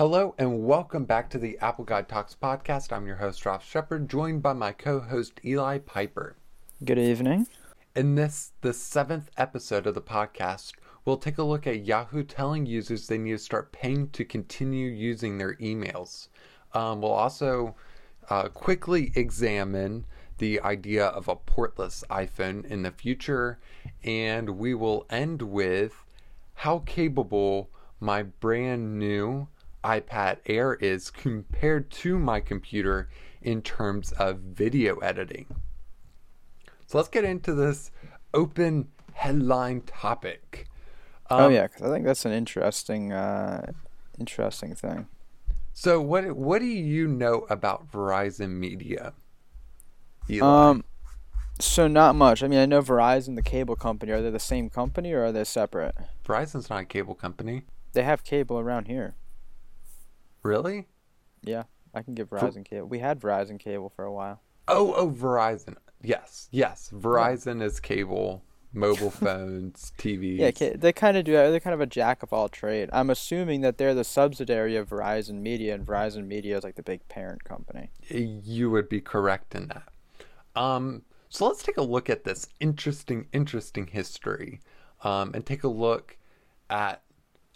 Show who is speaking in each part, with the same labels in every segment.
Speaker 1: Hello and welcome back to the Apple Guide Talks podcast. I'm your host, Ross Shepard, joined by my co host, Eli Piper.
Speaker 2: Good evening.
Speaker 1: In this, the seventh episode of the podcast, we'll take a look at Yahoo telling users they need to start paying to continue using their emails. Um, we'll also uh, quickly examine the idea of a portless iPhone in the future, and we will end with how capable my brand new iPad Air is compared to my computer in terms of video editing. So let's get into this open headline topic.
Speaker 2: oh yeah, because I think that's an interesting, uh, interesting thing.
Speaker 1: So what what do you know about Verizon Media?
Speaker 2: Eli? Um, so not much. I mean, I know Verizon, the cable company. Are they the same company or are they separate?
Speaker 1: Verizon's not a cable company.
Speaker 2: They have cable around here.
Speaker 1: Really?
Speaker 2: Yeah, I can give Verizon cable. We had Verizon cable for a while.
Speaker 1: Oh, oh, Verizon. Yes, yes. Verizon is cable, mobile phones, TVs.
Speaker 2: Yeah, they kind of do. They're kind of a jack of all trade. I'm assuming that they're the subsidiary of Verizon Media, and Verizon Media is like the big parent company.
Speaker 1: You would be correct in that. Um, so let's take a look at this interesting, interesting history, um, and take a look at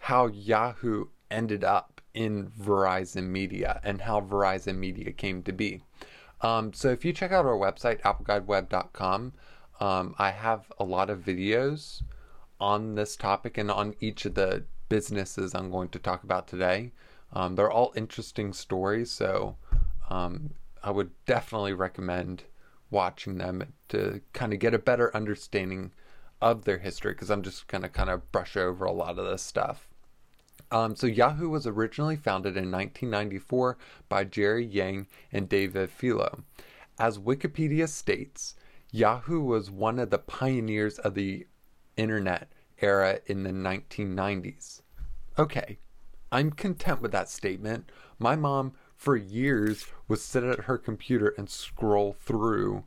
Speaker 1: how Yahoo ended up in Verizon Media and how Verizon Media came to be. Um, so if you check out our website, appleguideweb.com, um, I have a lot of videos on this topic and on each of the businesses I'm going to talk about today. Um, they're all interesting stories, so um, I would definitely recommend watching them to kind of get a better understanding of their history because I'm just going to kind of brush over a lot of this stuff. Um, so Yahoo was originally founded in 1994 by Jerry Yang and David Filo. As Wikipedia states, Yahoo was one of the pioneers of the internet era in the 1990s. Okay, I'm content with that statement. My mom, for years, would sit at her computer and scroll through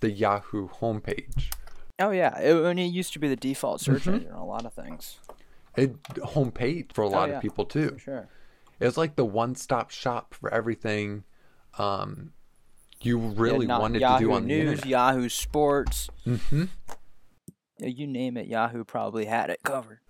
Speaker 1: the Yahoo homepage.
Speaker 2: Oh yeah, it, I mean, it used to be the default search mm-hmm. engine on a lot of things
Speaker 1: it homepage for a oh, lot oh, yeah. of people too.
Speaker 2: For sure.
Speaker 1: It's like the one-stop shop for everything um, you really yeah, wanted Yahoo to do on
Speaker 2: News,
Speaker 1: the internet.
Speaker 2: Yahoo Sports.
Speaker 1: Mm-hmm.
Speaker 2: You name it, Yahoo probably had it covered.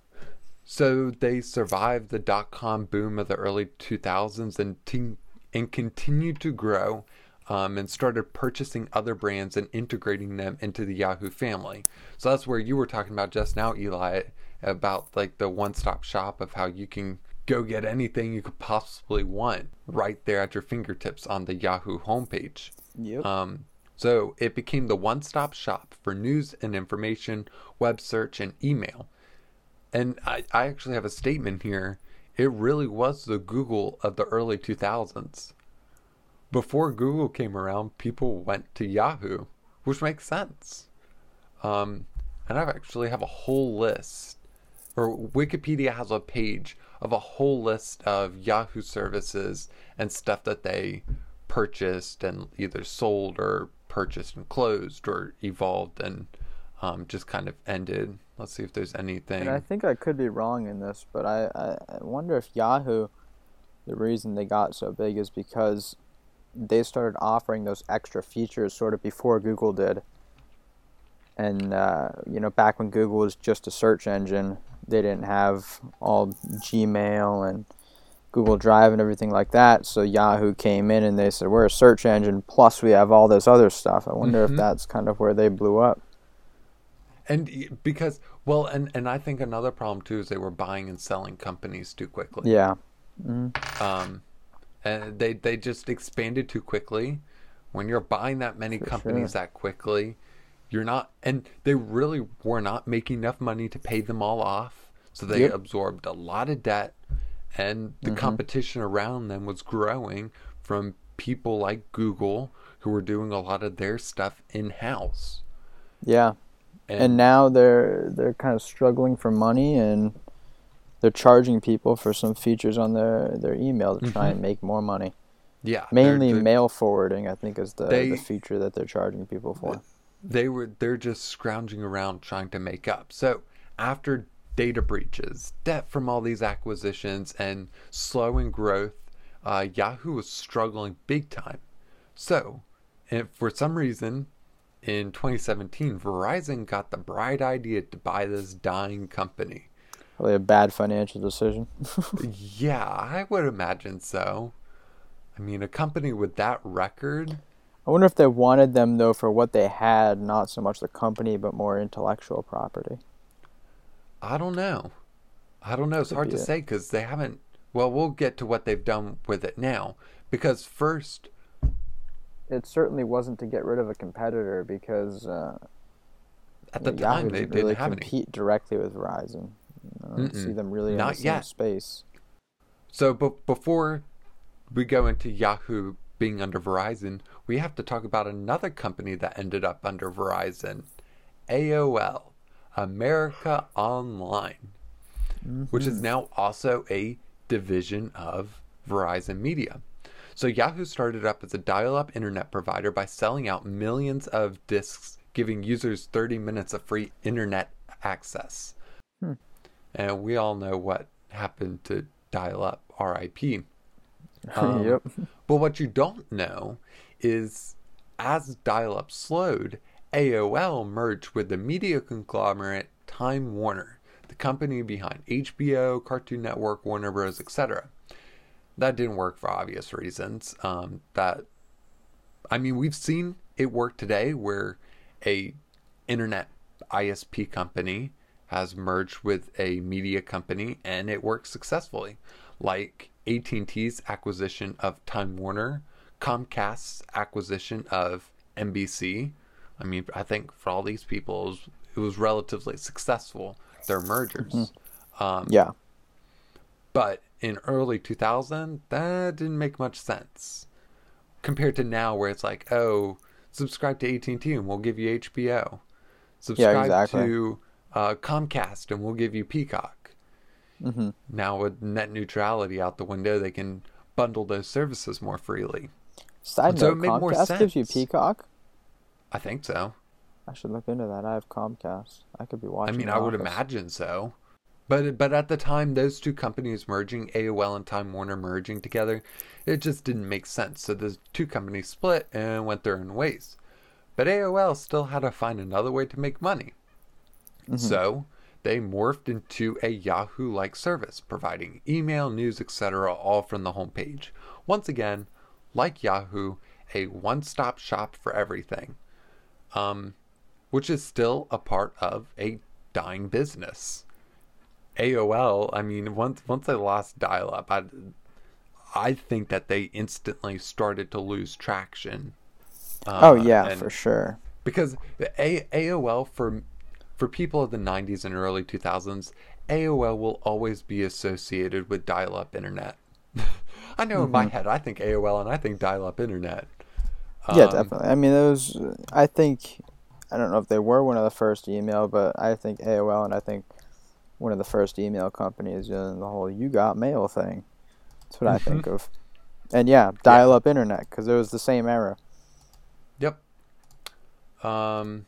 Speaker 1: So they survived the dot-com boom of the early 2000s and te- and continued to grow um, and started purchasing other brands and integrating them into the Yahoo family. So that's where you were talking about just now, Eli, about like the one stop shop of how you can go get anything you could possibly want right there at your fingertips on the Yahoo homepage.
Speaker 2: Yep.
Speaker 1: Um, so it became the one stop shop for news and information, web search, and email. And I, I actually have a statement here. It really was the Google of the early 2000s. Before Google came around, people went to Yahoo, which makes sense. Um, and I actually have a whole list or Wikipedia has a page of a whole list of Yahoo services and stuff that they purchased and either sold or purchased and closed or evolved and um, just kind of ended. Let's see if there's anything.
Speaker 2: And I think I could be wrong in this, but I, I, I wonder if Yahoo, the reason they got so big is because they started offering those extra features sort of before Google did. And, uh, you know, back when Google was just a search engine, they didn't have all Gmail and Google Drive and everything like that. So Yahoo came in and they said, We're a search engine, plus we have all this other stuff. I wonder mm-hmm. if that's kind of where they blew up.
Speaker 1: And because, well, and, and I think another problem too is they were buying and selling companies too quickly.
Speaker 2: Yeah.
Speaker 1: Mm-hmm. Um, and they, they just expanded too quickly. When you're buying that many For companies sure. that quickly, you're not, and they really were not making enough money to pay them all off. So they yep. absorbed a lot of debt, and the mm-hmm. competition around them was growing from people like Google who were doing a lot of their stuff in house.
Speaker 2: Yeah. And, and, now they're they're kind of struggling for money and they're charging people for some features on their, their email to try mm-hmm. and make more money.
Speaker 1: Yeah.
Speaker 2: Mainly they're, they're, mail forwarding, I think, is the, they, the feature that they're charging people for
Speaker 1: they were they're just scrounging around trying to make up. So after data breaches, debt from all these acquisitions, and slowing growth, uh, Yahoo was struggling big time. So, and for some reason, in 2017, Verizon got the bright idea to buy this dying company.
Speaker 2: Probably a bad financial decision.
Speaker 1: yeah, I would imagine so. I mean, a company with that record.
Speaker 2: I wonder if they wanted them though for what they had, not so much the company, but more intellectual property.
Speaker 1: I don't know. I don't know. It's
Speaker 2: Could
Speaker 1: hard to
Speaker 2: it.
Speaker 1: say because they haven't. Well, we'll get to what they've done with it now. Because first,
Speaker 2: It certainly wasn't to get rid of a competitor because uh,
Speaker 1: at the
Speaker 2: Yahoo
Speaker 1: time, they
Speaker 2: didn't
Speaker 1: didn't
Speaker 2: really
Speaker 1: have any.
Speaker 2: compete directly with Verizon. I don't see them really in
Speaker 1: Not
Speaker 2: the same
Speaker 1: yet.
Speaker 2: space.
Speaker 1: So, but before we go into Yahoo being under Verizon, we have to talk about another company that ended up under Verizon AOL, America Online, which is now also a division of Verizon Media. So, Yahoo started up as a dial up internet provider by selling out millions of disks, giving users 30 minutes of free internet access.
Speaker 2: Hmm.
Speaker 1: And we all know what happened to dial up, RIP. Um,
Speaker 2: yep.
Speaker 1: But what you don't know is as dial up slowed, AOL merged with the media conglomerate Time Warner, the company behind HBO, Cartoon Network, Warner Bros., etc. That didn't work for obvious reasons. Um, that, I mean, we've seen it work today where a internet ISP company has merged with a media company and it works successfully. Like AT&T's acquisition of Time Warner, Comcast's acquisition of NBC. I mean, I think for all these people, it was, it was relatively successful, their mergers. Um,
Speaker 2: Yeah.
Speaker 1: but in early 2000, that didn't make much sense compared to now, where it's like, oh, subscribe to AT and we'll give you HBO. Subscribe
Speaker 2: exactly.
Speaker 1: to uh, Comcast and we'll give you Peacock.
Speaker 2: hmm
Speaker 1: Now with net neutrality out the window, they can bundle those services more freely.
Speaker 2: Side
Speaker 1: So
Speaker 2: note:
Speaker 1: it made more
Speaker 2: Comcast gives you. Peacock.
Speaker 1: I think so.
Speaker 2: I should look into that. I have Comcast. I could be watching.
Speaker 1: I
Speaker 2: mean,
Speaker 1: I would imagine so. But but at the time, those two companies merging, AOL and Time Warner merging together, it just didn't make sense. So the two companies split and went their own ways. But AOL still had to find another way to make money.
Speaker 2: Mhm.
Speaker 1: So they morphed into a Yahoo-like service, providing email, news, etc., all from the homepage. Once again, like Yahoo, a one-stop shop for everything. Um, which is still a part of a dying business. AOL, I mean, once once they lost dial-up, I, I think that they instantly started to lose traction.
Speaker 2: oh
Speaker 1: Uh,
Speaker 2: yeah,
Speaker 1: and-
Speaker 2: for sure.
Speaker 1: because the A- AOL for for people of the 90s and early 2000s, AOL will always be associated with dial-up internet. I know in my head I think AOL and I think dial-up internet.
Speaker 2: yeah,
Speaker 1: Um,
Speaker 2: definitely. I mean, those. I think. I don't know if they were one of the first email, but I think AOL and I think one of the first email companies in the whole "you got mail" thing. That's what I think
Speaker 1: Mm-hmm.
Speaker 2: of. And yeah, dial-up internet because it was the same era.
Speaker 1: Yep. Um,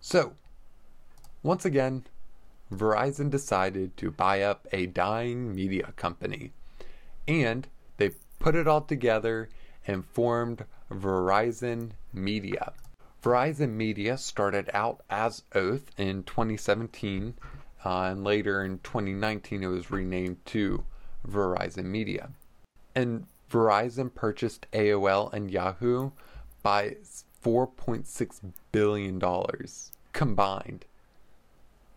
Speaker 1: so, once again, Verizon decided to buy up a dying media company. And they put it all together and formed Verizon Media. Verizon Media started out as Oath in 2017, uh, and later in 2019 it was renamed to Verizon Media. And Verizon purchased AOL and Yahoo by $4.6 billion combined.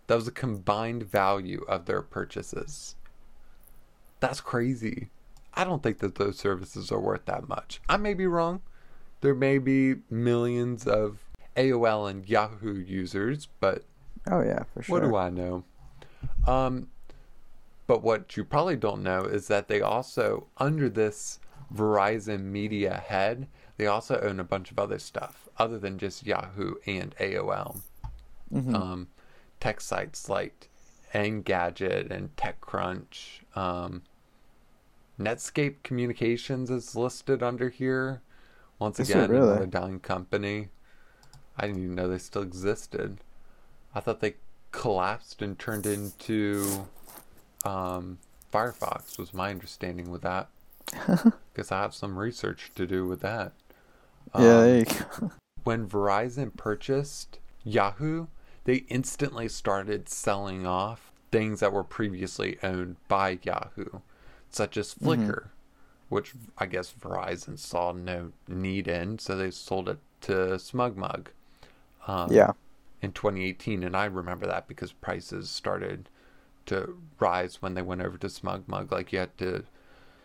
Speaker 1: That was the combined value of their purchases. That's crazy. I don't think that those services are worth that much. I may be wrong. There may be millions of AOL and Yahoo users, but
Speaker 2: Oh yeah, for sure.
Speaker 1: what do I know? Um, but what you probably don't know is that they also, under this Verizon Media head, they also own a bunch of other stuff other than just Yahoo and AOL.
Speaker 2: Mhm.
Speaker 1: Um, tech sites like Engadget and TechCrunch. Um, Netscape Communications is listed under here. Once
Speaker 2: Is
Speaker 1: again,
Speaker 2: really?
Speaker 1: another dying company. I didn't even know they still existed. I thought they collapsed and turned into um, Firefox. Was my understanding with that. Because I have some research to do with that.
Speaker 2: yeah,
Speaker 1: Um,
Speaker 2: go.
Speaker 1: when Verizon purchased Yahoo, they instantly started selling off things that were previously owned by Yahoo, such as Flickr, which I guess Verizon saw no need in, so they sold it to SmugMug um,
Speaker 2: yeah.
Speaker 1: in 2018. And I remember that because prices started to rise when they went over to SmugMug. Like you had to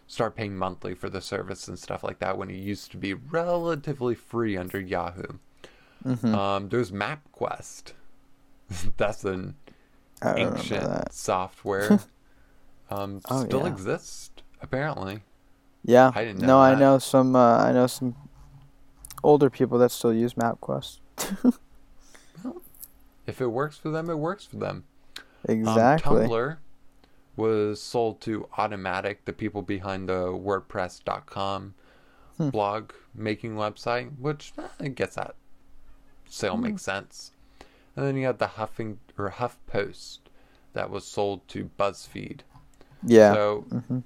Speaker 1: start paying monthly for the service and stuff like that when it used to be relatively free under Yahoo.
Speaker 2: hmm
Speaker 1: Um, there's MapQuest. That's an ancient
Speaker 2: that.
Speaker 1: software. um,
Speaker 2: Oh,
Speaker 1: still
Speaker 2: yeah.
Speaker 1: exists apparently.
Speaker 2: Yeah.
Speaker 1: I didn't know
Speaker 2: no, I
Speaker 1: that.
Speaker 2: know some. Uh, I know some older people that still use MapQuest.
Speaker 1: If it works for them, it works for them.
Speaker 2: exactly.
Speaker 1: Um, Tumblr was sold to Automattic, the people behind the WordPress.com
Speaker 2: Hmm.
Speaker 1: blog making website, which eh, I guess that sale
Speaker 2: Hmm.
Speaker 1: makes sense. And then you had the Huffing or HuffPost that was sold to BuzzFeed.
Speaker 2: yeah.
Speaker 1: So
Speaker 2: hmm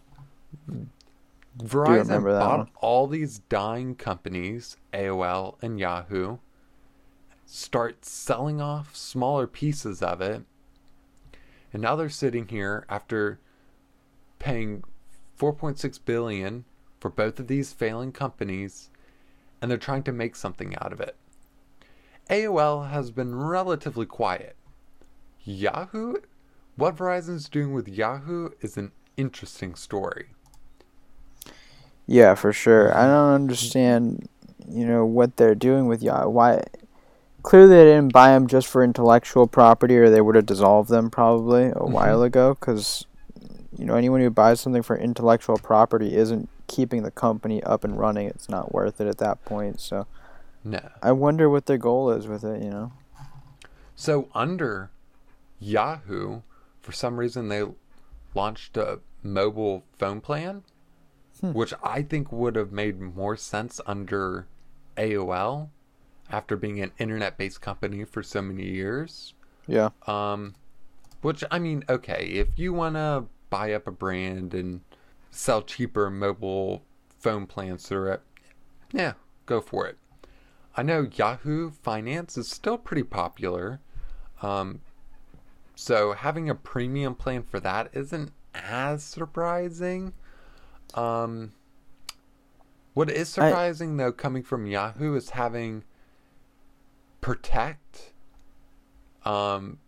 Speaker 1: Verizon bought
Speaker 2: one.
Speaker 1: all these dying companies, AOL and Yahoo, start selling off smaller pieces of it. And now they're sitting here after paying 4.6 billion for both of these failing companies and they're trying to make something out of it. AOL has been relatively quiet. Yahoo, what Verizon's doing with Yahoo is an interesting story.
Speaker 2: Yeah, for sure. I don't mm-hmm. understand, you know, what they're doing with Yahoo. Why? Clearly, they didn't buy them just for intellectual property, or they would have dissolved them probably a mm-hmm. while ago. Because, you know, anyone who buys something for intellectual property isn't keeping the company up and running. It's not worth it at that point. So,
Speaker 1: No.
Speaker 2: I wonder what their goal is with it. You know?
Speaker 1: So under Yahoo, for some reason they launched a mobile phone plan,
Speaker 2: Hmm.
Speaker 1: which I think would have made more sense under AOL after being an internet-based company for so many years.
Speaker 2: Yeah.
Speaker 1: Um, which I mean, okay, if you want to buy up a brand and sell cheaper mobile phone plans through it, yeah, go for it. I know Yahoo Finance is still pretty popular. Um, so having a premium plan for that isn't as surprising. Um, what is
Speaker 2: I-
Speaker 1: surprising though, coming from Yahoo, is having Protect, um,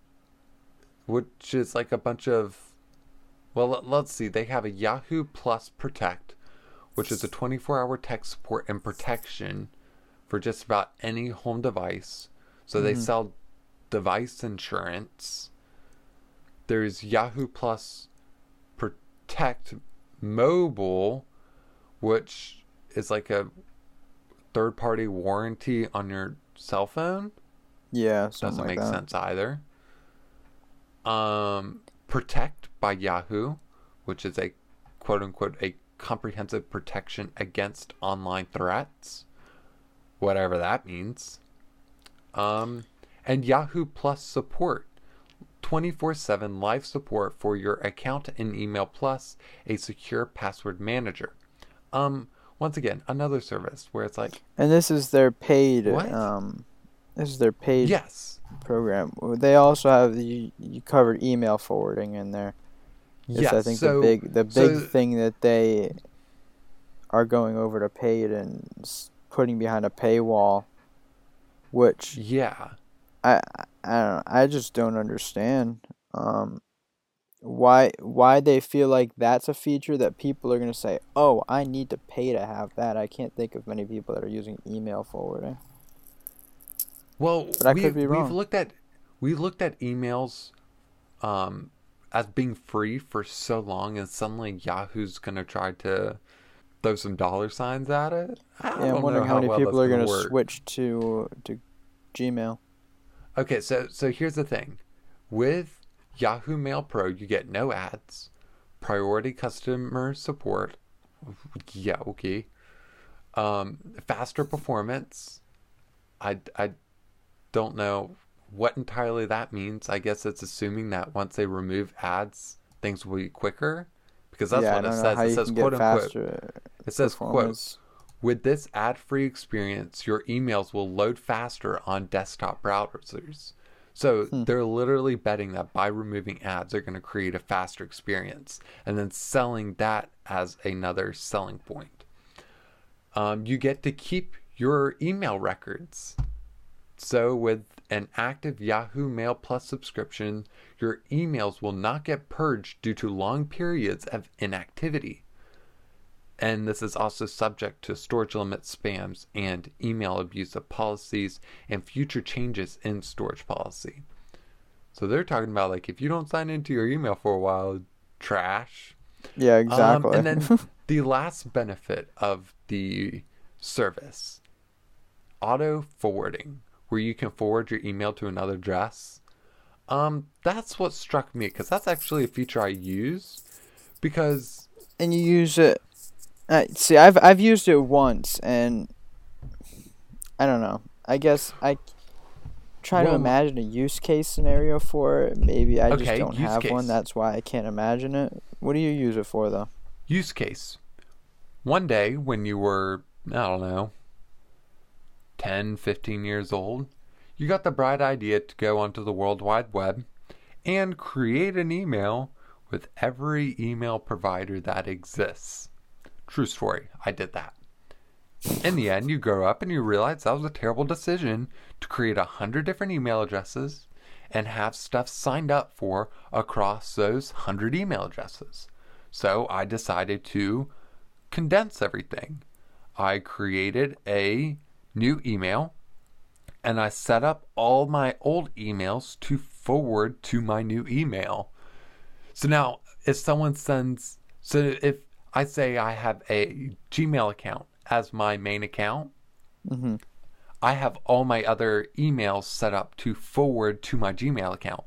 Speaker 1: which is like a bunch of. Well, let- let's see. They have a Yahoo Plus Protect, which is a 24-hour tech support and protection for just about any home device. So they
Speaker 2: Mhm.
Speaker 1: sell device insurance. There's Yahoo Plus Protect Mobile, which is like a third party warranty on your cell phone.
Speaker 2: Yeah.
Speaker 1: Doesn't
Speaker 2: like
Speaker 1: make
Speaker 2: that.
Speaker 1: sense either. Um, Protect by Yahoo, which is a quote unquote a comprehensive protection against online threats, whatever that means. Um, and Yahoo Plus support. 24 7 live support for your account and email plus a secure password manager. Um, once again, another service where it's like,
Speaker 2: And this is their paid.
Speaker 1: What?
Speaker 2: Um, this is their paid
Speaker 1: yes,
Speaker 2: program. They also have the you covered email forwarding in there. It's,
Speaker 1: yes.
Speaker 2: I think
Speaker 1: so,
Speaker 2: the big the big
Speaker 1: so-
Speaker 2: thing that they are going over to paid and putting behind a paywall, which
Speaker 1: yeah.
Speaker 2: I I don't know, I just don't understand. Um, why why they feel like that's a feature that people are gonna say, oh, I need to pay to have that. I can't think of many people that are using email forwarding.
Speaker 1: Well,
Speaker 2: But I
Speaker 1: we,
Speaker 2: could be wrong.
Speaker 1: We've looked at we looked at emails um, as being free for so long, and suddenly Yahoo's gonna try to throw some dollar signs at it. I
Speaker 2: Yeah, I'm wondering how, many
Speaker 1: well
Speaker 2: people are gonna switch to to Gmail.
Speaker 1: Okay, so so here's the thing, with Yahoo Mail Pro, you get no ads, priority customer support. Yeah, okay. Um, faster performance. I I don't know what entirely that means, I guess it's assuming that once they remove ads, things will be quicker. Because that's
Speaker 2: yeah,
Speaker 1: what it says. It says quote unquote. It says quote with this ad-free experience, your emails will load faster on desktop browsers. So
Speaker 2: Hmm.
Speaker 1: they're literally betting that by removing ads, they're going to create a faster experience, and then selling that as another selling point. Um, you get to keep your email records. So with an active Yahoo Mail Plus subscription, your emails will not get purged due to long periods of inactivity and this is also subject to storage limit spams and email abusive policies and future changes in storage policy. So they're talking about like if you don't sign into your email for a while, trash.
Speaker 2: Yeah,
Speaker 1: Um,
Speaker 2: exactly.
Speaker 1: and then the last benefit of the service, auto forwarding, where you can forward your email to another address. Um, that's what struck me because that's actually a feature I use because
Speaker 2: and you use it. Uh, see, I've I've used it once, and I don't know. I guess I try to imagine a use case scenario for it. Maybe I just don't have
Speaker 1: case.
Speaker 2: one. That's why I can't imagine it. What do you use it for, though?
Speaker 1: Use case. One day when you were, I don't know, 10, 15 years old, you got the bright idea to go onto the World Wide Web and create an email with every email provider that exists. True story, I did that. In the end, you grow up and you realize that was a terrible decision to create a hundred different email addresses and have stuff signed up for across those hundred email addresses. So I decided to condense everything. I created a new email and I set up all my old emails to forward to my new email. So now, if someone sends, so if I say I have a Gmail account as my main account,
Speaker 2: Mm-hmm.
Speaker 1: I have all my other emails set up to forward to my Gmail account.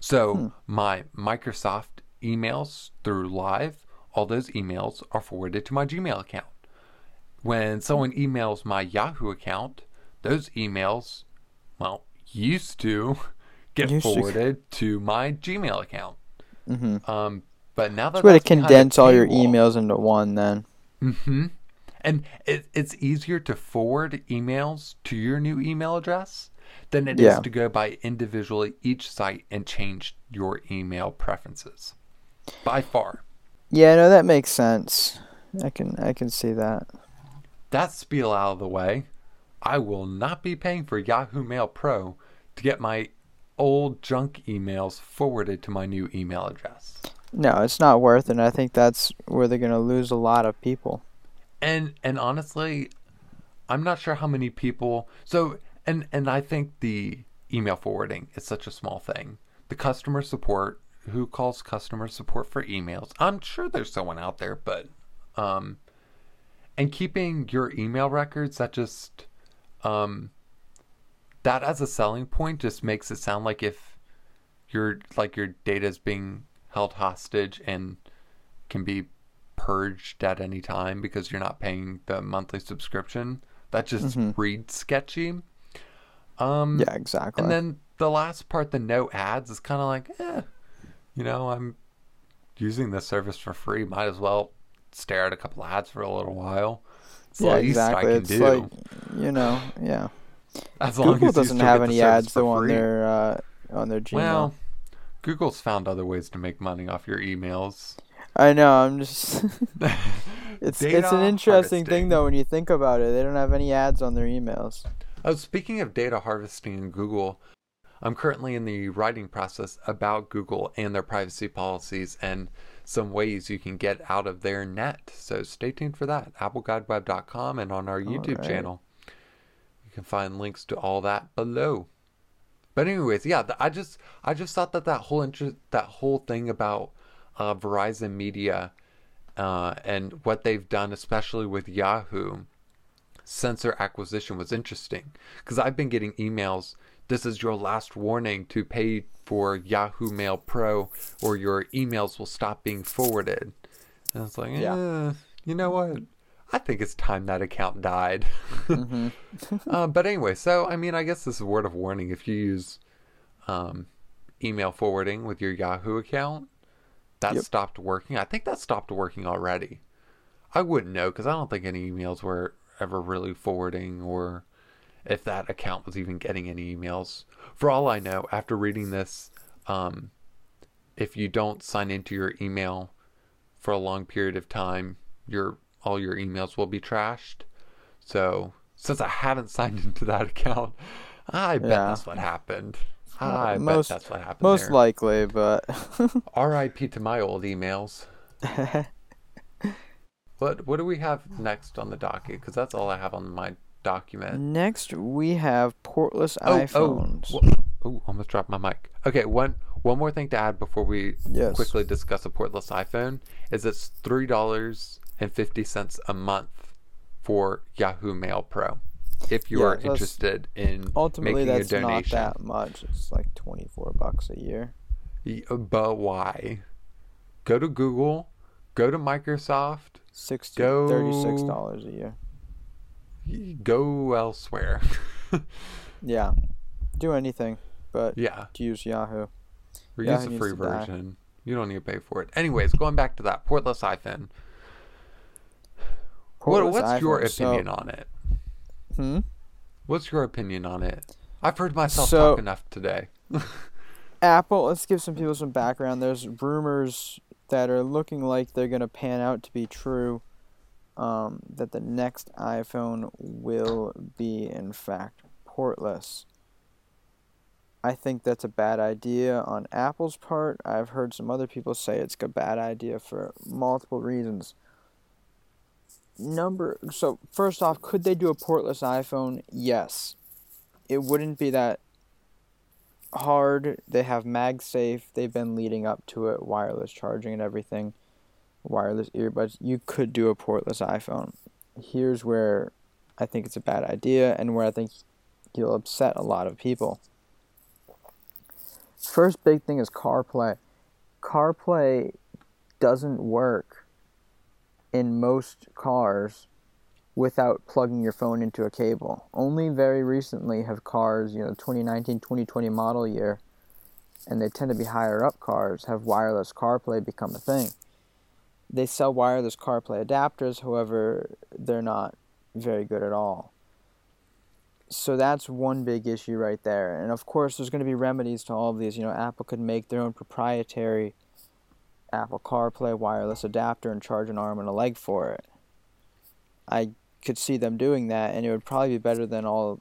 Speaker 1: So my Microsoft emails through Live, all those emails are forwarded to my Gmail account. When someone emails my Yahoo account, those emails, well, used to get
Speaker 2: Used
Speaker 1: forwarded to my Gmail account.
Speaker 2: Mm-hmm.
Speaker 1: Um, but now that
Speaker 2: It's way to
Speaker 1: that's behind a
Speaker 2: condense all your emails into one. Then.
Speaker 1: Mm-hmm. And it, it's easier to forward emails to your new email address than it is
Speaker 2: Yeah.
Speaker 1: to go by individually each site and change your email preferences. By far.
Speaker 2: Yeah, no, that makes sense. I can I can see that.
Speaker 1: That spiel out of the way, I will not be paying for Yahoo Mail Pro to get my old junk emails forwarded to my new email address.
Speaker 2: No, it's not worth it. And I think that's where they're gonna lose a lot of people.
Speaker 1: and and honestly i'm not sure how many people so and and i think the email forwarding is such a small thing the customer support who calls customer support for emails i'm sure there's someone out there but um and keeping your email records that just um that as a selling point just makes it sound like if your like your data is being held hostage and can be purged at any time because you're not paying the monthly subscription. That just
Speaker 2: Mhm.
Speaker 1: reads sketchy. Um,
Speaker 2: Yeah, exactly.
Speaker 1: and then the last part, the no ads, is kind of like, eh, you know, I'm using this service for free. Might as well stare at a couple ads for a little while. It's
Speaker 2: yeah, exactly.
Speaker 1: I can
Speaker 2: it's
Speaker 1: do.
Speaker 2: like you know, yeah.
Speaker 1: as long
Speaker 2: Google
Speaker 1: as you
Speaker 2: doesn't have any ads though on their uh, on their Gmail.
Speaker 1: Well, Google's found other ways to make money off your emails.
Speaker 2: I know. I'm just. it's it's an interesting thing though when you think about it. They don't have any ads on their emails.
Speaker 1: Oh, speaking of data harvesting in Google, I'm currently in the writing process about Google and their privacy policies and some ways you can get out of their net. So stay tuned for that. AppleGuideWeb.com and on our YouTube
Speaker 2: Alright.
Speaker 1: channel. You can find links to all that below. But anyways, yeah, I just I just thought that that whole interest that whole thing about uh, Verizon Media uh, and what they've done, especially with Yahoo, since their acquisition was interesting because I've been getting emails. This is your last warning to pay for Yahoo Mail Pro, or your emails will stop being forwarded. And it's like,
Speaker 2: Yeah.
Speaker 1: eh, you know what? I think it's time that account died.
Speaker 2: hmm
Speaker 1: uh, but anyway, so I mean, I guess this is a word of warning. If you use um, email forwarding with your Yahoo account, that
Speaker 2: Yep.
Speaker 1: stopped working. I think that stopped working already. I wouldn't know because I don't think any emails were ever really forwarding or if that account was even getting any emails. For all I know, after reading this, um, if you don't sign into your email for a long period of time, your all your emails will be trashed. So since I haven't signed into that account, I bet
Speaker 2: Yeah.
Speaker 1: that's what happened. I
Speaker 2: most-
Speaker 1: bet that's what happened.
Speaker 2: Most
Speaker 1: there.
Speaker 2: likely, but
Speaker 1: R.I.P. to my old emails. What what do we have next on the docket? Because that's all I have on my document.
Speaker 2: next we have portless
Speaker 1: Oh, oh
Speaker 2: iPhones.
Speaker 1: oh, oh, almost dropped my mic. Okay, one one more thing to add before we
Speaker 2: Yes.
Speaker 1: quickly discuss a portless iPhone is it's three dollars and fifty cents a month for Yahoo Mail Pro. If you
Speaker 2: Yeah,
Speaker 1: are interested in
Speaker 2: Ultimately,
Speaker 1: making
Speaker 2: that's
Speaker 1: a
Speaker 2: not that much. It's like twenty four bucks a year.
Speaker 1: But why? Go to Google, go to Microsoft,
Speaker 2: Sixty
Speaker 1: Go-
Speaker 2: thirty six dollars a year.
Speaker 1: Go elsewhere.
Speaker 2: Yeah, do anything but
Speaker 1: yeah.
Speaker 2: use Yahoo.
Speaker 1: Or
Speaker 2: Yeah,
Speaker 1: use the free
Speaker 2: to die.
Speaker 1: version. You don't need to pay for it. Anyways, going back to that portless iPhone. What, what's your
Speaker 2: iPhone, so-
Speaker 1: opinion on it?
Speaker 2: Hmm.
Speaker 1: What's your opinion on it? I've heard myself
Speaker 2: So-
Speaker 1: talk enough today.
Speaker 2: Apple, let's give some people some background. There's rumors that are looking like they're going to pan out to be true um, that the next iPhone will be, in fact, portless. I think that's a bad idea on Apple's part. I've heard some other people say it's a bad idea for multiple reasons. Number so first off, could they do a portless iPhone? Yes. It wouldn't be that hard. They have MagSafe. They've been leading up to it, wireless charging and everything, wireless earbuds. You could do a portless iPhone. Here's where I think it's a bad idea and where I think you'll upset a lot of people. First big thing is CarPlay. CarPlay doesn't work in most cars without plugging your phone into a cable. Only very recently have cars, you know, 2019, 2020 model year, and they tend to be higher up cars, have wireless CarPlay become a thing. They sell wireless CarPlay adapters, however, they're not very good at all. So that's one big issue right there. And of course, there's going to be remedies to all of these. You know, Apple could make their own proprietary Apple CarPlay wireless adapter and charge an arm and a leg for it. I could see them doing that, and it would probably be better than all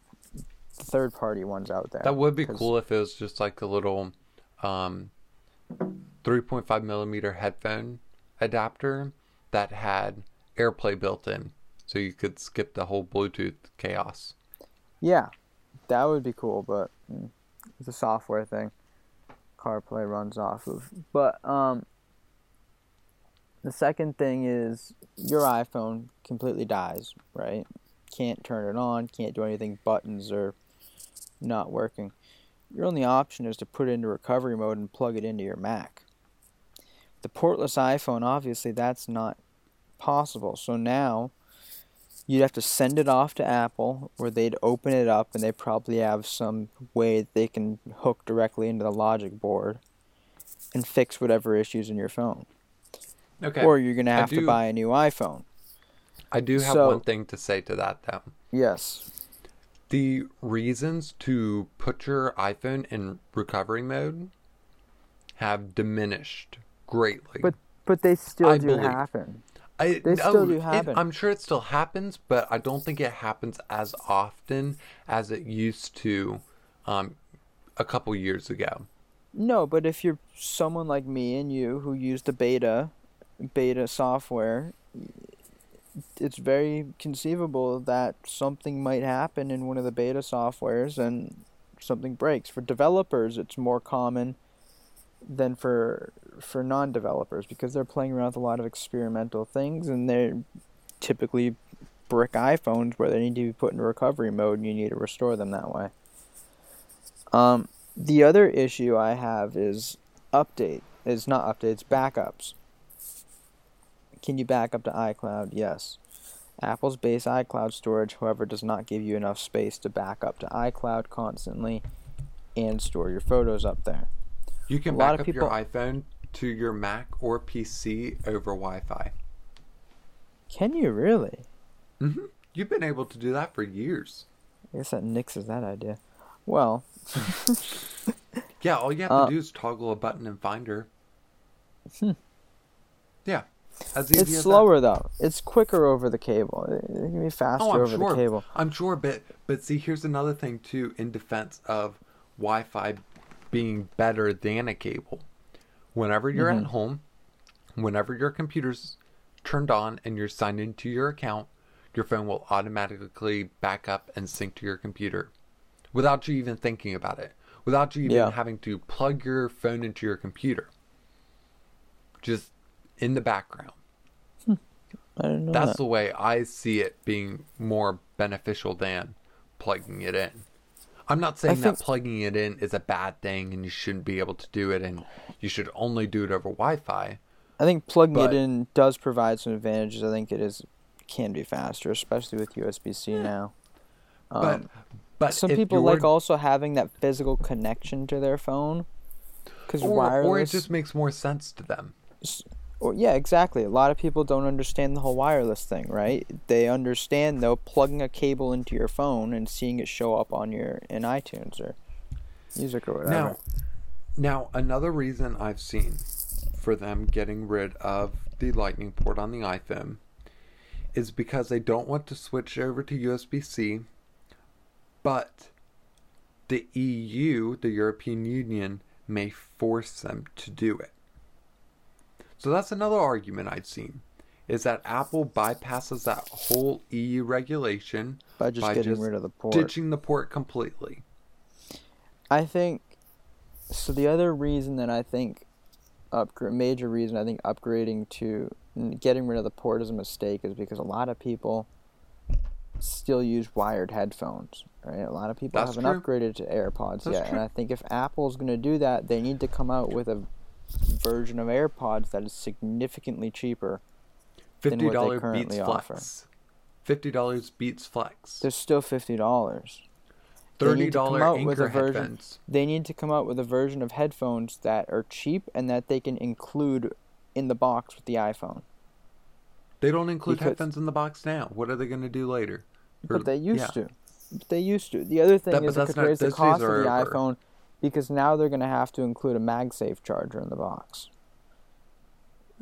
Speaker 2: third party ones out there.
Speaker 1: That would be
Speaker 2: 'cause-
Speaker 1: cool if it was just like a little um, 3.5 millimeter headphone adapter that had AirPlay built in, so you could skip the whole Bluetooth chaos.
Speaker 2: Yeah, that would be cool, but mm, it's a software thing. CarPlay runs off of. But um, the second thing is your iPhone completely dies, right? Can't turn it on, can't do anything. Buttons are not working. Your only option is to put it into recovery mode and plug it into your Mac. The portless iPhone, obviously, that's not possible. So now you'd have to send it off to Apple, where they'd open it up, and they probably have some way that they can hook directly into the logic board and fix whatever issues in your phone.
Speaker 1: Okay.
Speaker 2: Or you're gonna
Speaker 1: I
Speaker 2: have to buy a new iPhone.
Speaker 1: I do have
Speaker 2: so-
Speaker 1: one thing to say to that though.
Speaker 2: Yes.
Speaker 1: The reasons to put your iPhone in recovery mode have diminished greatly.
Speaker 2: But but they still
Speaker 1: I
Speaker 2: do
Speaker 1: believe-
Speaker 2: happen.
Speaker 1: I,
Speaker 2: They still do
Speaker 1: it-
Speaker 2: happen.
Speaker 1: I'm sure it still happens, but I don't think it happens as often as it used to um, a couple years ago.
Speaker 2: No, but if you're someone like me and you who use the beta beta software, it's very conceivable that something might happen in one of the beta softwares and something breaks. For developers, it's more common than for for non-developers because they're playing around with a lot of experimental things and they're typically brick iPhones where they need to be put into recovery mode and you need to restore them that way. Um, the other issue I have is update. Is not updates, backups. Can you back up to iCloud? Yes. Apple's base iCloud storage, however, does not give you enough space to back up to iCloud constantly. and store your photos up there.
Speaker 1: You can
Speaker 2: A lot
Speaker 1: back
Speaker 2: of
Speaker 1: up your iPhone to your Mac or PC over Wi-Fi.
Speaker 2: Can you really?
Speaker 1: hmm You've been able to do that for years.
Speaker 2: I guess that nixes that idea. Well,
Speaker 1: Yeah, all you have
Speaker 2: Uh,
Speaker 1: to do is toggle a button in Finder.
Speaker 2: Hmm.
Speaker 1: Yeah, as easy
Speaker 2: it's slower though. It's quicker over the cable. It can be faster
Speaker 1: Oh,
Speaker 2: over
Speaker 1: sure.
Speaker 2: the cable.
Speaker 1: I'm sure, but but see, here's another thing too. In defense of Wi-Fi being better than a cable, whenever you're
Speaker 2: Mm-hmm.
Speaker 1: at home, whenever your computer's turned on and you're signed into your account, your phone will automatically back up and sync to your computer, without you even thinking about it, without you even
Speaker 2: Yeah.
Speaker 1: having to plug your phone into your computer. Just in the background.
Speaker 2: I don't know.
Speaker 1: That's
Speaker 2: that.
Speaker 1: the way I see it being more beneficial than plugging it in. I'm not saying that
Speaker 2: think-
Speaker 1: plugging it in is a bad thing and you shouldn't be able to do it and you should only do it over Wi-Fi.
Speaker 2: I think plugging
Speaker 1: But-
Speaker 2: it in does provide some advantages. I think it is can be faster, especially with USB C now.
Speaker 1: But
Speaker 2: Um,
Speaker 1: but
Speaker 2: some people
Speaker 1: you're-
Speaker 2: like also having that physical connection to their phone because wireless.
Speaker 1: or it just makes more sense to them.
Speaker 2: Well, yeah, exactly. A lot of people don't understand the whole wireless thing, right? They understand though plugging a cable into your phone and seeing it show up on your in iTunes or music or whatever.
Speaker 1: Now, now another reason I've seen for them getting rid of the Lightning port on the iPhone is because they don't want to switch over to USB-C, but the EU, the European Union, may force them to do it. So that's another argument I've seen is that Apple bypasses that whole EU regulation
Speaker 2: by just
Speaker 1: by
Speaker 2: getting
Speaker 1: just
Speaker 2: rid of the port.
Speaker 1: ditching the port completely.
Speaker 2: I think so. The other reason that I think upgrade, major reason I think upgrading to getting rid of the port is a mistake is because a lot of people still use wired headphones. Right, a lot of people
Speaker 1: That's
Speaker 2: haven't
Speaker 1: true.
Speaker 2: upgraded to AirPods
Speaker 1: That's
Speaker 2: yet, and. I think if Apple's going to do that, they need to come out with a version of AirPods that is significantly cheaper. than
Speaker 1: Fifty dollar
Speaker 2: currently
Speaker 1: beats
Speaker 2: offer.
Speaker 1: flex. Fifty dollars beats flex.
Speaker 2: They're still fifty dollars.
Speaker 1: Thirty
Speaker 2: need to come out with a
Speaker 1: Anker
Speaker 2: version-
Speaker 1: headphones.
Speaker 2: they need to come out with a version of headphones that are cheap and that they can include in the box with the iPhone.
Speaker 1: They don't include
Speaker 2: Because-
Speaker 1: headphones in the box now. What are they going to do later? Or-
Speaker 2: But they used
Speaker 1: yeah.
Speaker 2: to. But they used to. The other thing
Speaker 1: That-
Speaker 2: is it could
Speaker 1: not-
Speaker 2: raise the cost of the
Speaker 1: over.
Speaker 2: iPhone because now they're going to have to include a MagSafe charger in the box.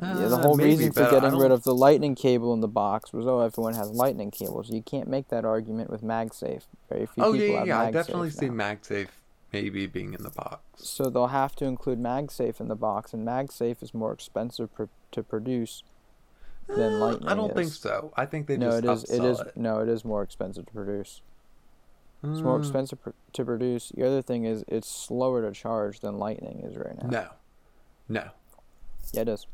Speaker 2: yeah, the
Speaker 1: Uh,
Speaker 2: whole reason for getting rid of the lightning cable in the box was oh everyone has lightning cables. You can't make that argument with MagSafe. Very few
Speaker 1: Oh
Speaker 2: people
Speaker 1: yeah, yeah,
Speaker 2: have
Speaker 1: yeah. I
Speaker 2: MagSafe
Speaker 1: definitely see
Speaker 2: now.
Speaker 1: MagSafe maybe being in the box.
Speaker 2: So they'll have to include MagSafe in the box, and MagSafe is more expensive pr- to produce than
Speaker 1: Uh,
Speaker 2: Lightning
Speaker 1: I don't think so. I think they
Speaker 2: no,
Speaker 1: just
Speaker 2: it is. It
Speaker 1: upsell
Speaker 2: is.
Speaker 1: it.
Speaker 2: No, it is more expensive to produce. It's more
Speaker 1: Mm,
Speaker 2: expensive pr- to produce. The other thing is it's slower to charge than Lightning is right now.
Speaker 1: No, no,
Speaker 2: Yeah, it is.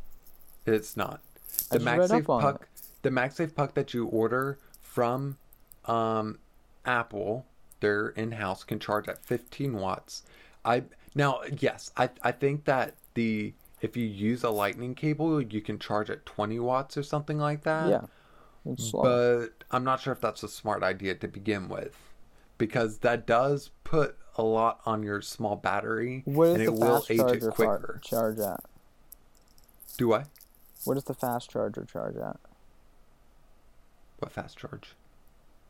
Speaker 1: it's not. The MagSafe puck, the MagSafe puck that you order from um, Apple, their in-house can charge at 15 watts. I now yes, I I think that the if you use a lightning cable, you can charge at 20 watts or something like that.
Speaker 2: yeah.
Speaker 1: But I'm not sure if that's a smart idea to begin with, because that does put a lot on your small battery,
Speaker 2: what
Speaker 1: and it will age it
Speaker 2: far-
Speaker 1: quicker.
Speaker 2: charge at?
Speaker 1: Do I?
Speaker 2: What does the fast charger charge at?
Speaker 1: What fast charge?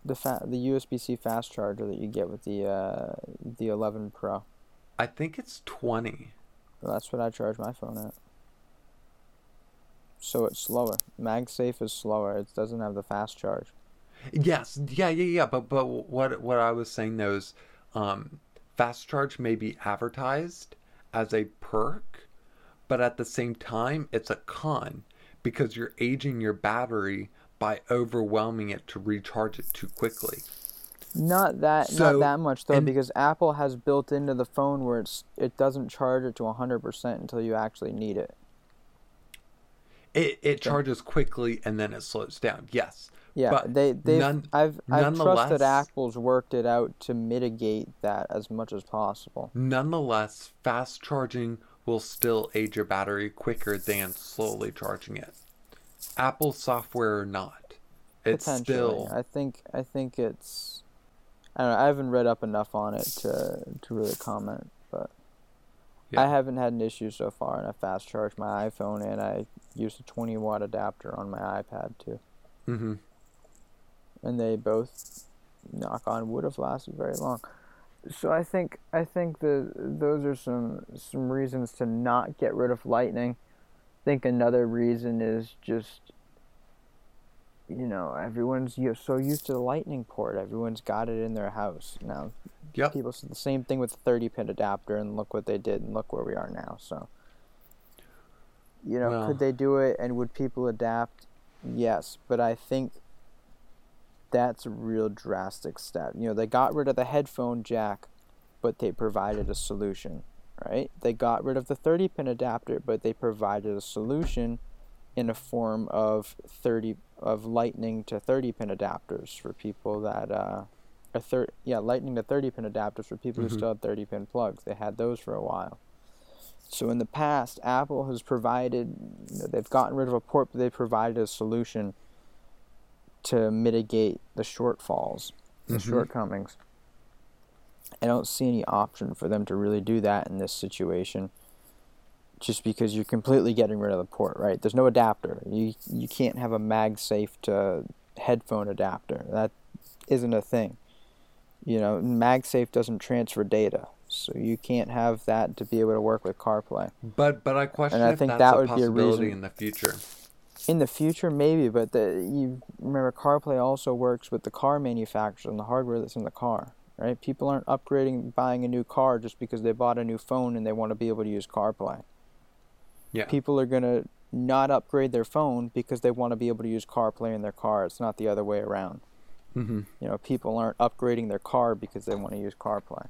Speaker 2: The fa- the USB C fast charger that you get with the uh, the 11 Pro.
Speaker 1: I think it's 20.
Speaker 2: Well, that's what I charge my phone at. So it's slower. MagSafe is slower. It doesn't have the fast charge.
Speaker 1: Yes, yeah, yeah, yeah. But but what what I was saying though is, um, fast charge may be advertised as a perk, but at the same time, it's a con because you're aging your battery by overwhelming it to recharge it too quickly.
Speaker 2: Not that
Speaker 1: So,
Speaker 2: not that much though,
Speaker 1: and-
Speaker 2: because Apple has built into the phone where it's it doesn't charge it to hundred percent until you actually need it.
Speaker 1: It it charges quickly and then it slows down. Yes,
Speaker 2: Yeah,
Speaker 1: But
Speaker 2: they they
Speaker 1: none-
Speaker 2: I've I've trusted Apple's worked it out to mitigate that as much as possible.
Speaker 1: nonetheless, fast charging will still age your battery quicker than slowly charging it. Apple software or not, it's still
Speaker 2: I think I think it's I don't know. I haven't read up enough on it to to really comment, but
Speaker 1: Yeah.
Speaker 2: I haven't had an issue so far, and I fast charge my iPhone, and I use a 20 watt adapter on my iPad too,
Speaker 1: Mm-hmm.
Speaker 2: And they both, knock on would have lasted very long. So I think I think the those are some some reasons to not get rid of Lightning. I think another reason is just you know everyone's so used to the Lightning port. Everyone's got it in their house now.
Speaker 1: Yep.
Speaker 2: People said the same thing with the 30 pin adapter, and look what they did, and look where we are now. So, you know,
Speaker 1: Well-
Speaker 2: could they do it, and would people adapt? Yes, but I think that's a real drastic step. You know, they got rid of the headphone jack, but they provided a solution, right? They got rid of the 30 pin adapter, but they provided a solution in a form of 30 of lightning to 30 pin adapters for people that uh or thir- yeah, lightning to 30 pin adapters for people
Speaker 1: Mhm.
Speaker 2: who still have 30 pin plugs. They had those for a while. So in the past, Apple has provided you know, they've gotten rid of a port, but they provided a solution to mitigate the shortfalls, the
Speaker 1: Mhm.
Speaker 2: shortcomings. I don't see any option for them to really do that in this situation. Just because you're completely getting rid of the port, right? There's no adapter. You you can't have a MagSafe to headphone adapter. That isn't a thing. You know, MagSafe doesn't transfer data, so you can't have that to be able to work with CarPlay.
Speaker 1: But but I question
Speaker 2: And I think
Speaker 1: that's
Speaker 2: that
Speaker 1: a
Speaker 2: would be a
Speaker 1: possibility
Speaker 2: reason-
Speaker 1: in the future.
Speaker 2: In the future, maybe, but the you remember CarPlay also works with the car manufacturers and the hardware that's in the car, right? People aren't upgrading, buying a new car just because they bought a new phone and they want to be able to use CarPlay.
Speaker 1: Yeah.
Speaker 2: People are gonna not upgrade their phone because they want to be able to use CarPlay in their car. It's not the other way around.
Speaker 1: Mm-hmm.
Speaker 2: You know, people aren't upgrading their car because they want to use CarPlay.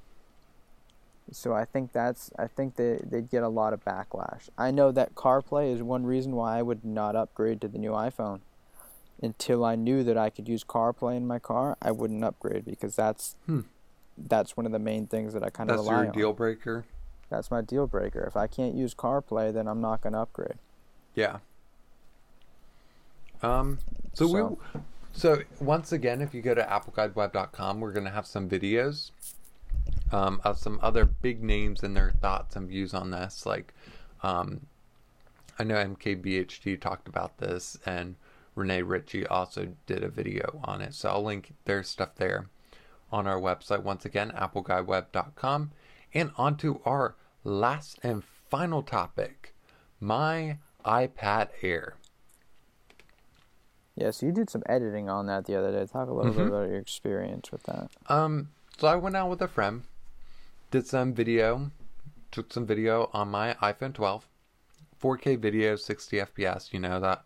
Speaker 2: So I think that's I think they they'd get a lot of backlash. I know that CarPlay is one reason why I would not upgrade to the new iPhone. Until I knew that I could use CarPlay in my car, I wouldn't upgrade because that's
Speaker 1: Hmm.
Speaker 2: that's one of the main things that I kind of
Speaker 1: That's
Speaker 2: rely
Speaker 1: your
Speaker 2: on.
Speaker 1: deal breaker.
Speaker 2: That's my deal breaker. If I can't use CarPlay, then I'm not going to upgrade.
Speaker 1: Yeah. Um. So,
Speaker 2: So-
Speaker 1: we. So once again, if you go to appleguideweb.com, we're gonna have some videos um, of some other big names and their thoughts and views on this. Like, um, I know MKBHD talked about this, and Rene Ritchie also did a video on it. So I'll link their stuff there on our website once again, appleguyweb.com. and onto our last and final topic, my iPad Air.
Speaker 2: Yeah, so you did some editing on that the other day. Talk a little bit
Speaker 1: Mhm.
Speaker 2: about your experience with that.
Speaker 1: Um, so I went out with a friend, did some video, took some video on my iPhone 12, 4K video, 60 FPS, you know that.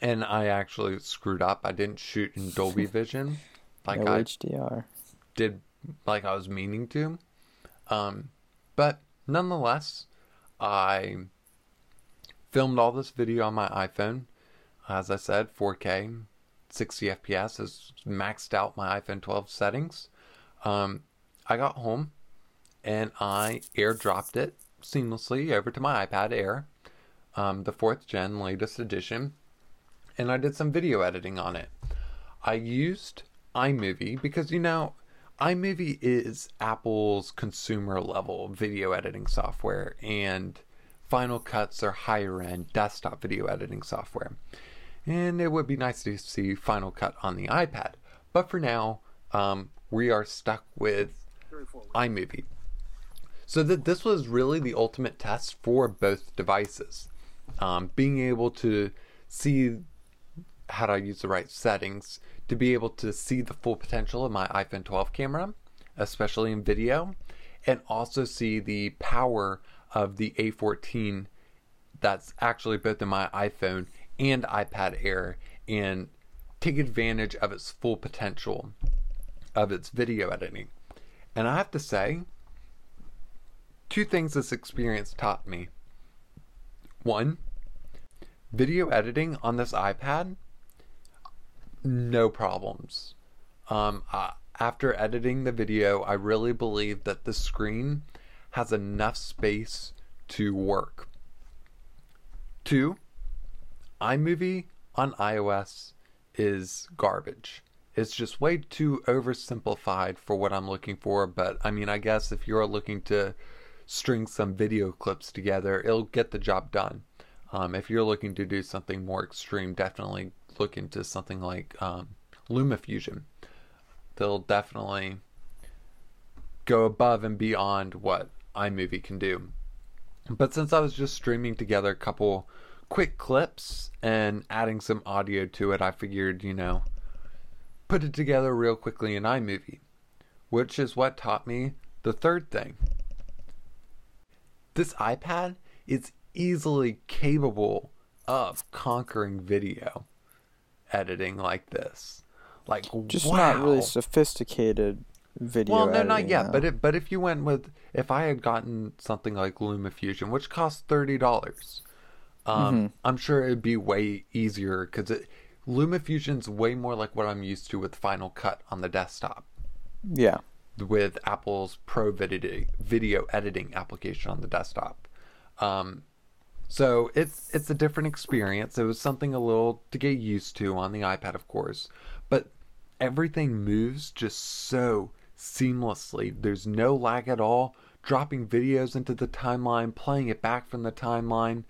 Speaker 1: And I actually screwed up. I didn't shoot in Dolby Vision like
Speaker 2: no
Speaker 1: I
Speaker 2: HDR.
Speaker 1: did, like I was meaning to. Um, but nonetheless, I filmed all this video on my iPhone. As I said, 4K, 60 FPS is maxed out my iPhone 12 settings. Um, I got home and I airdropped it seamlessly over to my iPad Air, um, the fourth gen, latest edition, and I did some video editing on it. I used iMovie because you know iMovie is Apple's consumer level video editing software, and Final Cuts are higher end desktop video editing software. And it would be nice to see Final Cut on the iPad. But for now, um, we are stuck with iMovie. So that this was really the ultimate test for both devices. Um, being able to see how to use the right settings to be able to see the full potential of my iPhone 12 camera, especially in video, and also see the power of the A14 that's actually both in my iPhone and iPad Air and take advantage of its full potential of its video editing. And I have to say, two things this experience taught me. One, video editing on this iPad, no problems. Um, uh, after editing the video, I really believe that the screen has enough space to work. Two, iMovie on iOS is garbage. It's just way too oversimplified for what I'm looking for. But I mean, I guess if you're looking to string some video clips together, it'll get the job done. Um, if you're looking to do something more extreme, definitely look into something like um, LumaFusion. They'll definitely go above and beyond what iMovie can do. But since I was just streaming together a couple quick clips and adding some audio to it, I figured, you know, put it together real quickly in iMovie, which is what taught me the third thing. This iPad is easily capable of conquering video editing like this. Like
Speaker 2: Just
Speaker 1: wow.
Speaker 2: not really sophisticated video.
Speaker 1: Well, no,
Speaker 2: editing,
Speaker 1: not yet.
Speaker 2: though.
Speaker 1: But it, but if you went with if I had gotten something like LumaFusion, which costs thirty dollars, um,
Speaker 2: Mm-hmm.
Speaker 1: I'm sure it'd be way easier because it LumaFusion's way more like what I'm used to with Final Cut on the desktop
Speaker 2: yeah,
Speaker 1: with Apple's Pro video video editing application on the desktop. Um, so it's it's a different experience. It was something a little to get used to on the iPad, of course, but everything moves just so seamlessly. There's no lag at all. Dropping videos into the timeline, playing it back from the timeline.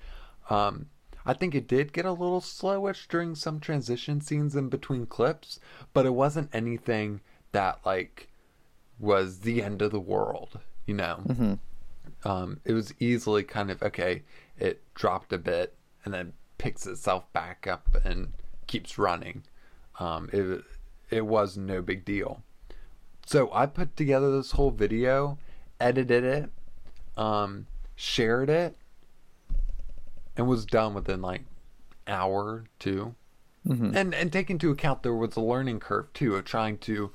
Speaker 1: Um, I think it did get a little slowish during some transition scenes in between clips, but it wasn't anything that like was the end of the world, you know.
Speaker 2: Mm-hmm.
Speaker 1: Um, it was easily kind of okay. It dropped a bit and then picks itself back up and keeps running. Um, it it was no big deal. So I put together this whole video, edited it, um, shared it, and was done within like hour two.
Speaker 2: Mhm.
Speaker 1: And and take into account there was a learning curve too of trying to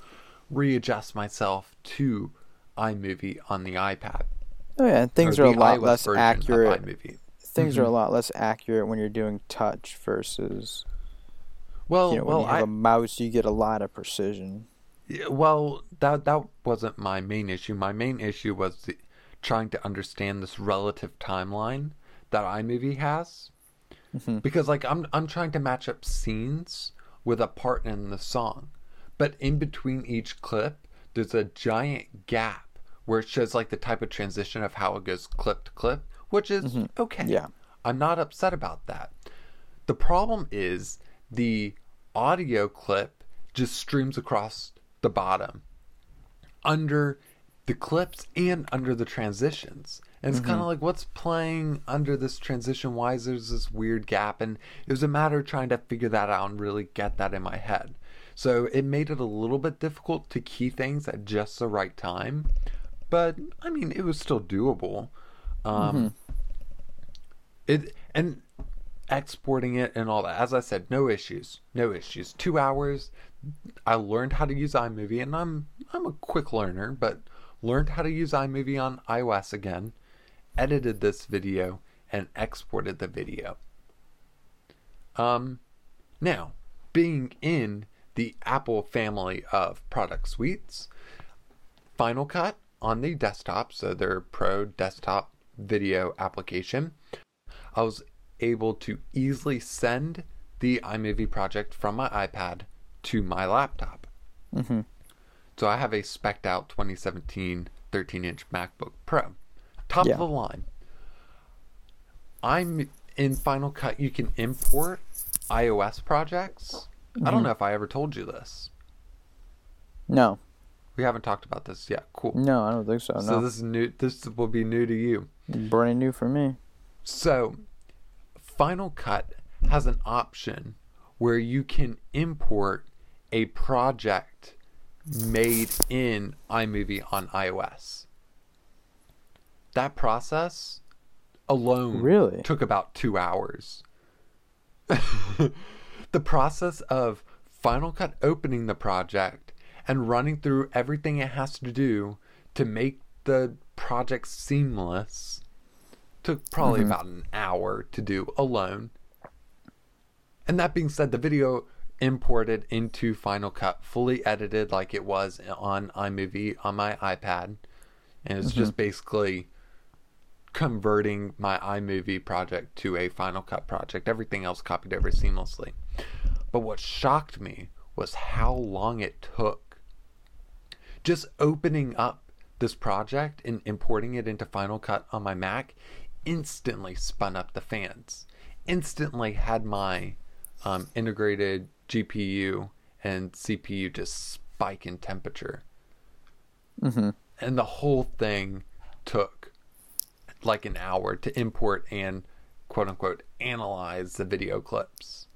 Speaker 1: readjust myself to iMovie on the iPad.
Speaker 2: oh yeah, things
Speaker 1: or
Speaker 2: are a lot
Speaker 1: iOS
Speaker 2: less accurate. Things are
Speaker 1: Mm-hmm.
Speaker 2: a lot less accurate when you're doing touch versus
Speaker 1: Well,
Speaker 2: you know when
Speaker 1: well,
Speaker 2: you have
Speaker 1: I
Speaker 2: a mouse. You get a lot of precision.
Speaker 1: Yeah, well that that wasn't my main issue. My main issue was the, trying to understand this relative timeline that iMovie has,
Speaker 2: Mhm.
Speaker 1: because like I'm I'm trying to match up scenes with a part in the song, but in between each clip there's a giant gap where it shows like the type of transition of how it goes clip to clip, which is okay.
Speaker 2: Yeah.
Speaker 1: I'm not upset about that. The problem is the audio clip just streams across the bottom under the clips and under the transitions. And it's kind of like what's playing under this transition? Why is there this weird gap? And it was a matter of trying to figure that out and really get that in my head. So it made it a little bit difficult to key things at just the right time. But I mean, it was still doable. Um, it and exporting it and all that. As I said, no issues, no issues. Two hours. I learned how to use iMovie, and I'm I'm a quick learner, but learned how to use iMovie on iOS again. Edited this video and exported the video. Um, now being in the Apple family of product suites, Final Cut on the desktop, so their Pro desktop video application, I was able to easily send the iMovie project from my iPad to my laptop.
Speaker 2: Mhm.
Speaker 1: So I have a spec'd out 2017 13 inch MacBook Pro. Top
Speaker 2: Yeah.
Speaker 1: of the line. I'm in Final Cut, you can import iOS projects. I don't mm-hmm. know if I ever told you this.
Speaker 2: No,
Speaker 1: We haven't talked about this yet. Cool.
Speaker 2: no, I don't think so.
Speaker 1: So
Speaker 2: No,
Speaker 1: this is new. This will be new to you.
Speaker 2: brand new for me.
Speaker 1: So, Final Cut has an option where you can import a project made in iMovie on iOS. That process alone
Speaker 2: Really?
Speaker 1: took about two hours. the process of Final Cut opening the project and running through everything it has to do to make the project seamless took probably mm-hmm. about an hour to do alone. And that being said, the video imported into Final Cut, fully edited like it was on iMovie on my iPad. And it's just mm-hmm. basically converting my iMovie project to a Final Cut project. Everything else copied over seamlessly. But what shocked me was how long it took. Just opening up this project and importing it into Final Cut on my Mac instantly spun up the fans. Instantly had my um, integrated GPU and CPU just spike in temperature.
Speaker 2: Mm-hmm.
Speaker 1: And the whole thing took like an hour to import and quote unquote analyze the video clips.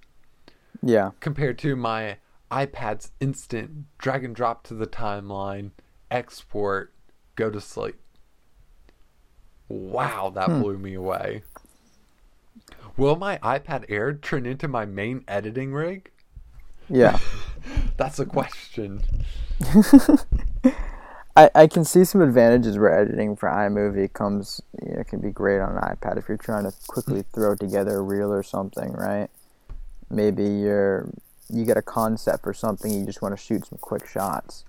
Speaker 2: Yeah.
Speaker 1: Compared to my iPad's instant drag and drop to the timeline, export, go to sleep. Wow, that
Speaker 2: Hmm.
Speaker 1: blew me away. Will my iPad Air turn into my main editing rig?
Speaker 2: Yeah.
Speaker 1: That's a question.
Speaker 2: I, I can see some advantages where editing for iMovie comes, you know, can be great on an iPad if you're trying to quickly throw together a reel or something, right? Maybe you're you get a concept for something, you just want to shoot some quick shots.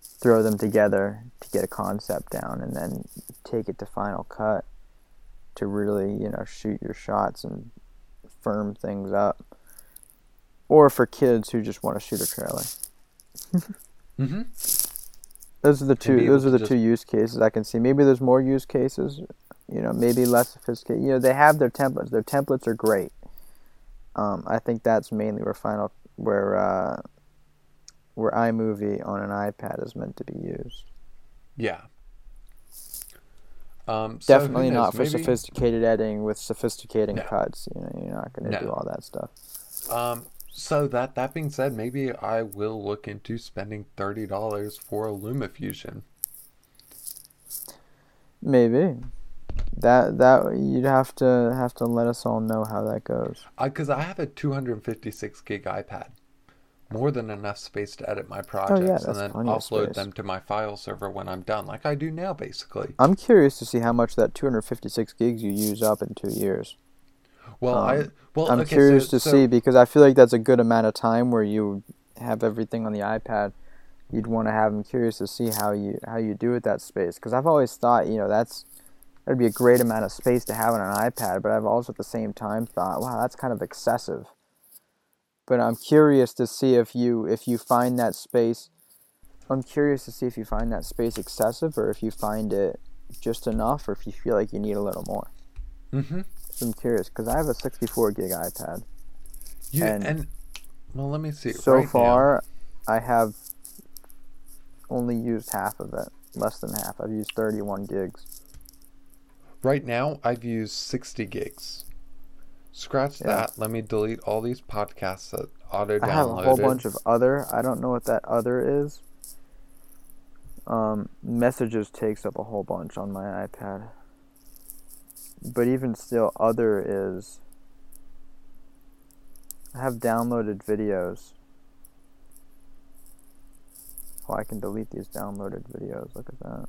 Speaker 2: Throw them together to get a concept down and then take it to Final Cut to really, you know, shoot your shots and firm things up. Or for kids who just want to shoot a trailer.
Speaker 1: Mm-hmm.
Speaker 2: Those are the two. Those are the two use cases I can see. Maybe there's more use cases. You know, maybe less sophisticated. You know, they have their templates. Their templates are great. Um, I think that's mainly where Final, where uh, where iMovie on an iPad is meant to be used.
Speaker 1: Yeah. Um, so
Speaker 2: Definitely
Speaker 1: knows,
Speaker 2: not for
Speaker 1: maybe-
Speaker 2: sophisticated editing with sophisticated
Speaker 1: No.
Speaker 2: cuts. You know, you're not going to
Speaker 1: No.
Speaker 2: do all that stuff.
Speaker 1: Um, so that that being said, maybe I will look into spending thirty dollars for a LumaFusion.
Speaker 2: Maybe that that you'd have to have to let us all know how that goes.
Speaker 1: Because I have a two hundred and fifty-six gig iPad, more than enough space to edit my projects
Speaker 2: Oh, yeah,
Speaker 1: and then upload them to my file server when I'm done, like I do now, basically.
Speaker 2: I'm curious to see how much that 256 gigs you use up in two years.
Speaker 1: Well,
Speaker 2: Um,
Speaker 1: I well,
Speaker 2: I'm
Speaker 1: okay,
Speaker 2: curious
Speaker 1: so,
Speaker 2: to
Speaker 1: so-
Speaker 2: see because I feel like that's a good amount of time where you have everything on the iPad. You'd want to have. I'm curious to see how you how you do with that space because I've always thought you know that's that'd be a great amount of space to have on an iPad, but I've also at the same time thought, wow, that's kind of excessive. But I'm curious to see if you if you find that space. I'm curious to see if you find that space excessive or if you find it just enough or if you feel like you need a little more.
Speaker 1: Mhm.
Speaker 2: So I'm curious because I have a 64 gig iPad.
Speaker 1: You, and,
Speaker 2: and
Speaker 1: well, let me see.
Speaker 2: So
Speaker 1: right now-
Speaker 2: far, I have only used half of it, less than half. I've used 31 gigs.
Speaker 1: Right now, I've used 60 gigs. Scratch
Speaker 2: Yeah.
Speaker 1: that. Let me delete all these podcasts that auto downloaded.
Speaker 2: I have a whole bunch of other. I don't know what that other is. Um, messages takes up a whole bunch on my iPad. But even still, other is. I have downloaded videos. Oh, I can delete these downloaded videos. Look at that.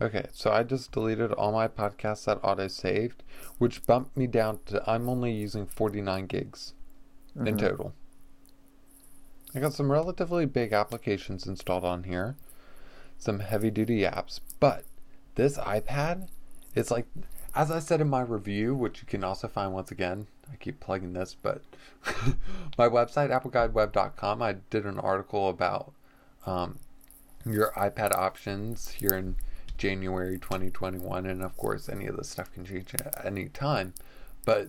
Speaker 1: Okay, so I just deleted all my podcasts that auto saved, which bumped me down to I'm only using 49 gigs in
Speaker 2: Mhm.
Speaker 1: total. I got some relatively big applications installed on here, some heavy duty apps, but this iPad is like, as I said in my review, which you can also find once again. I keep plugging this, but my website, appleguideweb.com, I did an article about um, your iPad options here in January 2021, and of course, any of this stuff can change at any time. But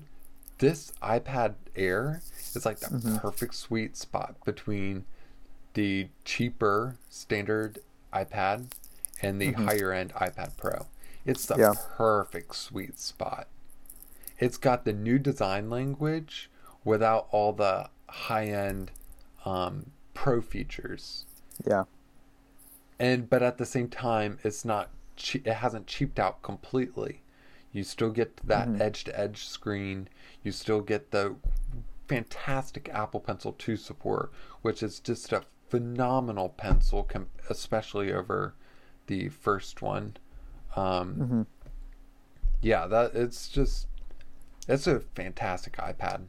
Speaker 1: this iPad Air is like the
Speaker 2: Mhm.
Speaker 1: perfect sweet spot between the cheaper standard iPad and the
Speaker 2: Mhm.
Speaker 1: higher end iPad Pro. It's the
Speaker 2: Yeah.
Speaker 1: perfect sweet spot. It's got the new design language without all the high end um, pro features
Speaker 2: Yeah.
Speaker 1: and but at the same time it's not che- it hasn't cheaped out completely you still get that edge to edge screen you still get the fantastic apple pencil 2 support which is just a phenomenal pencil com- especially over the first one um,
Speaker 2: hmm
Speaker 1: yeah that it's just it's a fantastic ipad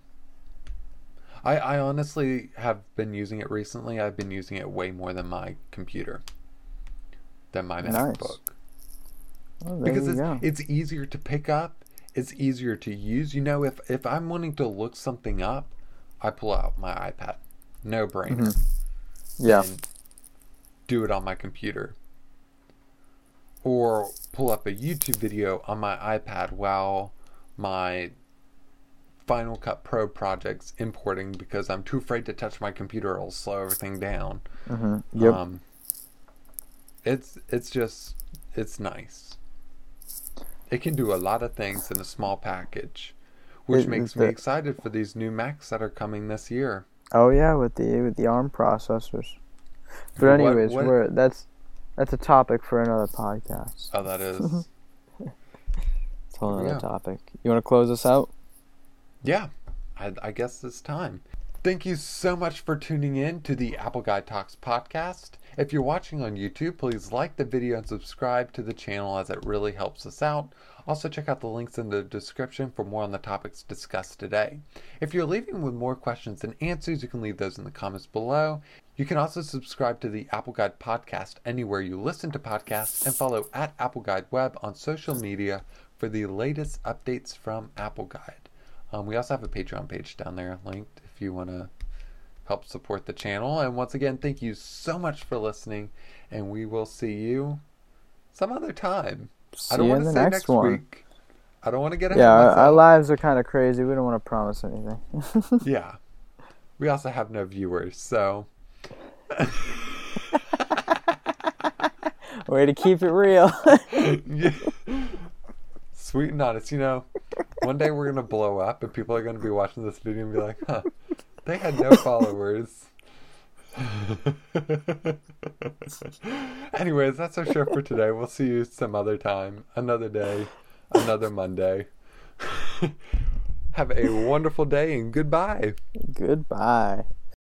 Speaker 1: I, I honestly have been using it recently. I've been using it way more than my computer, than my
Speaker 2: Nice.
Speaker 1: MacBook,
Speaker 2: Well,
Speaker 1: because it's
Speaker 2: go.
Speaker 1: it's easier to pick up. It's easier to use. You know, if if I'm wanting to look something up, I pull out my iPad. No brainer.
Speaker 2: Yeah.
Speaker 1: and do it on my computer. Or pull up a YouTube video on my iPad while my Final Cut Pro project's importing because I'm too afraid to touch my computer. It'll slow everything down.
Speaker 2: hmm Yep.
Speaker 1: Um, it's it's just it's nice. It can do a lot of things in a small package, which
Speaker 2: It-
Speaker 1: makes me
Speaker 2: the-
Speaker 1: excited for these new Macs that are coming this year.
Speaker 2: oh yeah, with the with the ARM processors. But
Speaker 1: What-
Speaker 2: anyways,
Speaker 1: what-
Speaker 2: we're that's that's a topic for another podcast.
Speaker 1: Oh, that is.
Speaker 2: It's a whole
Speaker 1: Yeah.
Speaker 2: other topic. You want to close us out?
Speaker 1: Yeah, I, I guess it's time. Thank you so much for tuning in to the Apple Guy Talks podcast. If you're watching on YouTube, please like the video and subscribe to the channel as it really helps us out. Also, check out the links in the description for more on the topics discussed today. If you're leaving with more questions than answers, you can leave those in the comments below. You can also subscribe to the Apple Guide podcast anywhere you listen to podcasts and follow at Apple Guide Web on social media for the latest updates from Apple Guide. Um, we also have a Patreon page down there linked if you want to help support the channel. And once again, thank you so much for listening, and we will see you some other time.
Speaker 2: See
Speaker 1: I don't
Speaker 2: you
Speaker 1: want
Speaker 2: in
Speaker 1: to
Speaker 2: the
Speaker 1: say
Speaker 2: next,
Speaker 1: next
Speaker 2: one.
Speaker 1: week. I don't want to get ahead
Speaker 2: Yeah, our, our lives are kind of crazy. We don't want to promise anything.
Speaker 1: yeah. We also have no viewers, so
Speaker 2: Way to keep it real.
Speaker 1: yeah. Sweet and honest, you know, one day we're gonna blow up and people are gonna be watching this video and be like, huh, they had no followers. Anyways, that's our show for today. We'll see you some other time, another day, another Monday. Have a wonderful day and goodbye.
Speaker 2: Goodbye.